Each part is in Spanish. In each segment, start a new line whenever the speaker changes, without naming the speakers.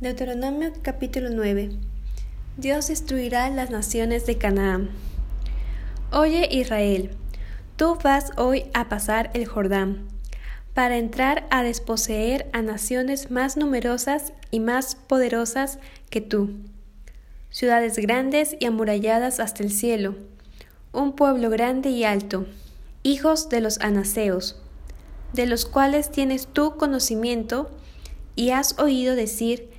Deuteronomio capítulo 9 Dios destruirá las naciones de Canaán. Oye Israel, tú vas hoy a pasar el Jordán, para entrar a desposeer a naciones más numerosas y más poderosas que tú, ciudades grandes y amuralladas hasta el cielo, un pueblo grande y alto, hijos de los anaseos, de los cuales tienes tú conocimiento y has oído decir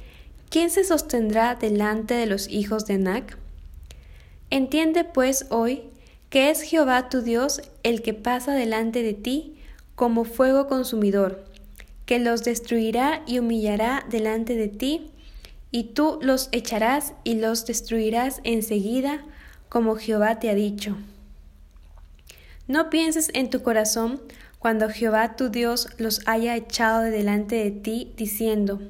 ¿quién se sostendrá delante de los hijos de Anac? Entiende pues hoy que es Jehová tu Dios el que pasa delante de ti como fuego consumidor, que los destruirá y humillará delante de ti, y tú los echarás y los destruirás enseguida, como Jehová te ha dicho. No pienses en tu corazón cuando Jehová tu Dios los haya echado de delante de ti, diciendo,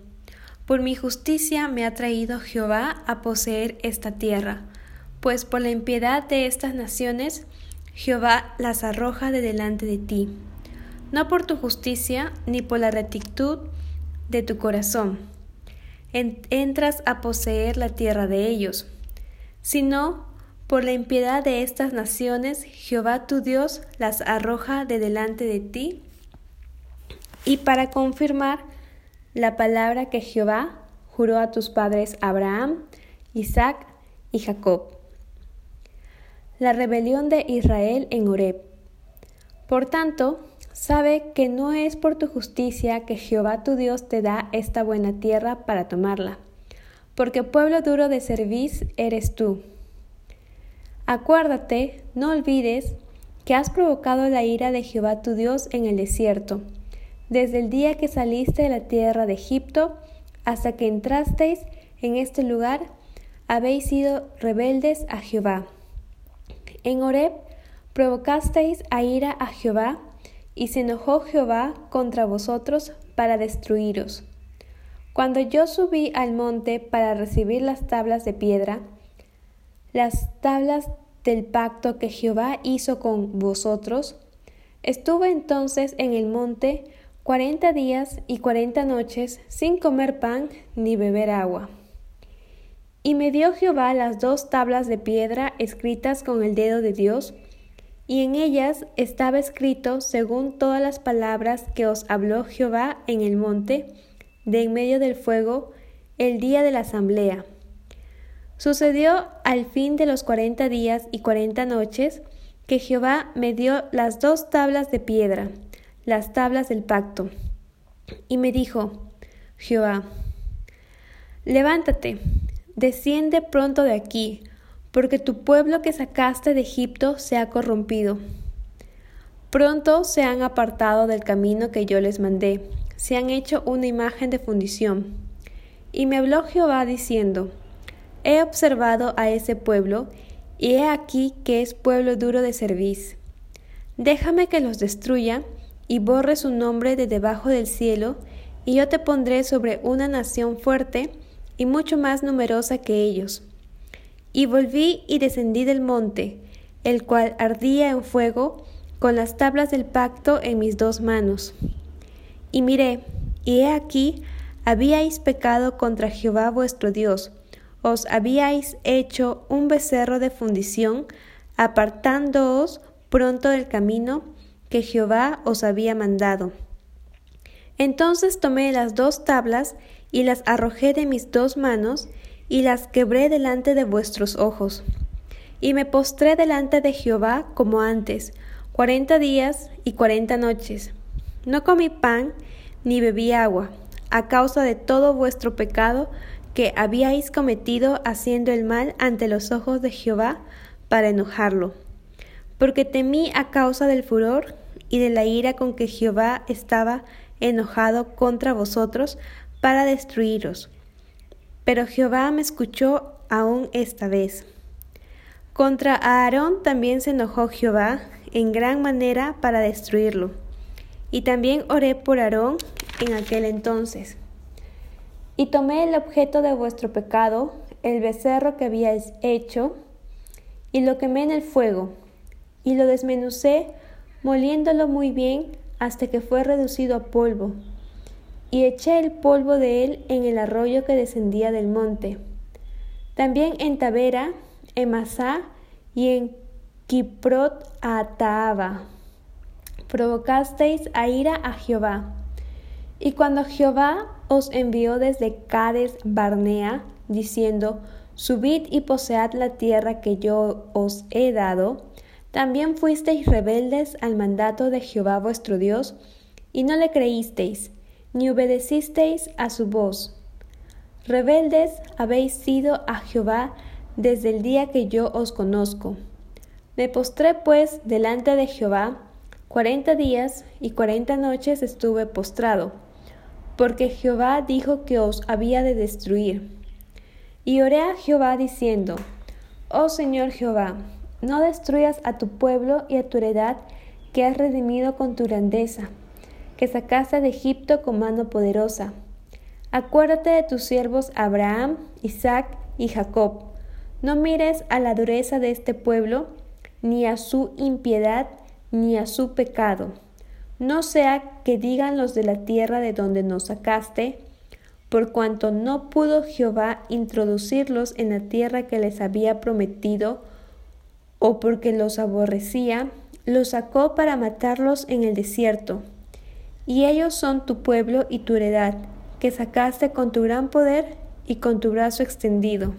por mi justicia me ha traído Jehová a poseer esta tierra, pues por la impiedad de estas naciones Jehová las arroja de delante de ti, no por tu justicia ni por la rectitud de tu corazón. entras a poseer la tierra de ellos, sino por la impiedad de estas naciones Jehová tu Dios las arroja de delante de ti, y para confirmar la palabra que Jehová juró a tus padres Abraham, Isaac y Jacob. La rebelión de Israel en Horeb. Por tanto, sabe que no es por tu justicia que Jehová tu Dios te da esta buena tierra para tomarla, porque pueblo duro de cerviz eres tú. Acuérdate, no olvides, que has provocado la ira de Jehová tu Dios en el desierto, desde el día que saliste de la tierra de Egipto hasta que entrasteis en este lugar, habéis sido rebeldes a Jehová. En Horeb provocasteis a ira a Jehová, y se enojó Jehová contra vosotros para destruiros. Cuando yo subí al monte para recibir las tablas de piedra, las tablas del pacto que Jehová hizo con vosotros, estuve entonces en el monte cuarenta días y cuarenta noches sin comer pan ni beber agua. Y me dio Jehová las dos tablas de piedra escritas con el dedo de Dios, y en ellas estaba escrito según todas las palabras que os habló Jehová en el monte, de en medio del fuego, el día de la asamblea. Sucedió al fin de los cuarenta días y cuarenta noches que Jehová me dio las dos tablas de piedra, las tablas del pacto. Y me dijo, Jehová, levántate, desciende pronto de aquí, porque tu pueblo que sacaste de Egipto se ha corrompido. Pronto se han apartado del camino que yo les mandé, se han hecho una imagen de fundición. Y me habló Jehová diciendo, He observado a ese pueblo, y he aquí que es pueblo duro de cerviz. Déjame que los destruya, y borre su nombre de debajo del cielo, y yo te pondré sobre una nación fuerte y mucho más numerosa que ellos. Y volví y descendí del monte, el cual ardía en fuego, con las tablas del pacto en mis dos manos. Y miré, y he aquí, habíais pecado contra Jehová vuestro Dios, os habíais hecho un becerro de fundición, apartándoos pronto del camino, que Jehová os había mandado. Entonces tomé las dos tablas y las arrojé de mis dos manos y las quebré delante de vuestros ojos. Y me postré delante de Jehová como antes, cuarenta días y cuarenta noches. No comí pan ni bebí agua, a causa de todo vuestro pecado que habíais cometido haciendo el mal ante los ojos de Jehová para enojarlo. Porque temí a causa del furor y de la ira con que Jehová estaba enojado contra vosotros para destruiros. Pero Jehová me escuchó aún esta vez. Contra Aarón también se enojó Jehová en gran manera para destruirlo. Y también oré por Aarón en aquel entonces. Y tomé el objeto de vuestro pecado, el becerro que habíais hecho, y lo quemé en el fuego, y lo desmenucé moliéndolo muy bien hasta que fue reducido a polvo. y eché el polvo de él en el arroyo que descendía del monte. También en Tabera, en Masá y en Kiprot Ataaba. Provocasteis a ira a Jehová. Y cuando Jehová os envió desde Cades Barnea, diciendo, Subid y posead la tierra que yo os he dado, también fuisteis rebeldes al mandato de Jehová vuestro Dios, y no le creísteis, ni obedecisteis a su voz. Rebeldes habéis sido a Jehová desde el día que yo os conozco. Me postré pues delante de Jehová, cuarenta días y cuarenta noches estuve postrado, porque Jehová dijo que os había de destruir. Y oré a Jehová diciendo, Oh Señor Jehová, no destruyas a tu pueblo y a tu heredad que has redimido con tu grandeza que sacaste de Egipto con mano poderosa. Acuérdate de tus siervos Abraham, Isaac y Jacob. No mires a la dureza de este pueblo, ni a su impiedad, ni a su pecado. No sea que digan los de la tierra de donde nos sacaste, por cuanto no pudo Jehová introducirlos en la tierra que les había prometido, o porque los aborrecía, los sacó para matarlos en el desierto y ellos son tu pueblo y tu heredad, que sacaste con tu gran poder y con tu brazo extendido.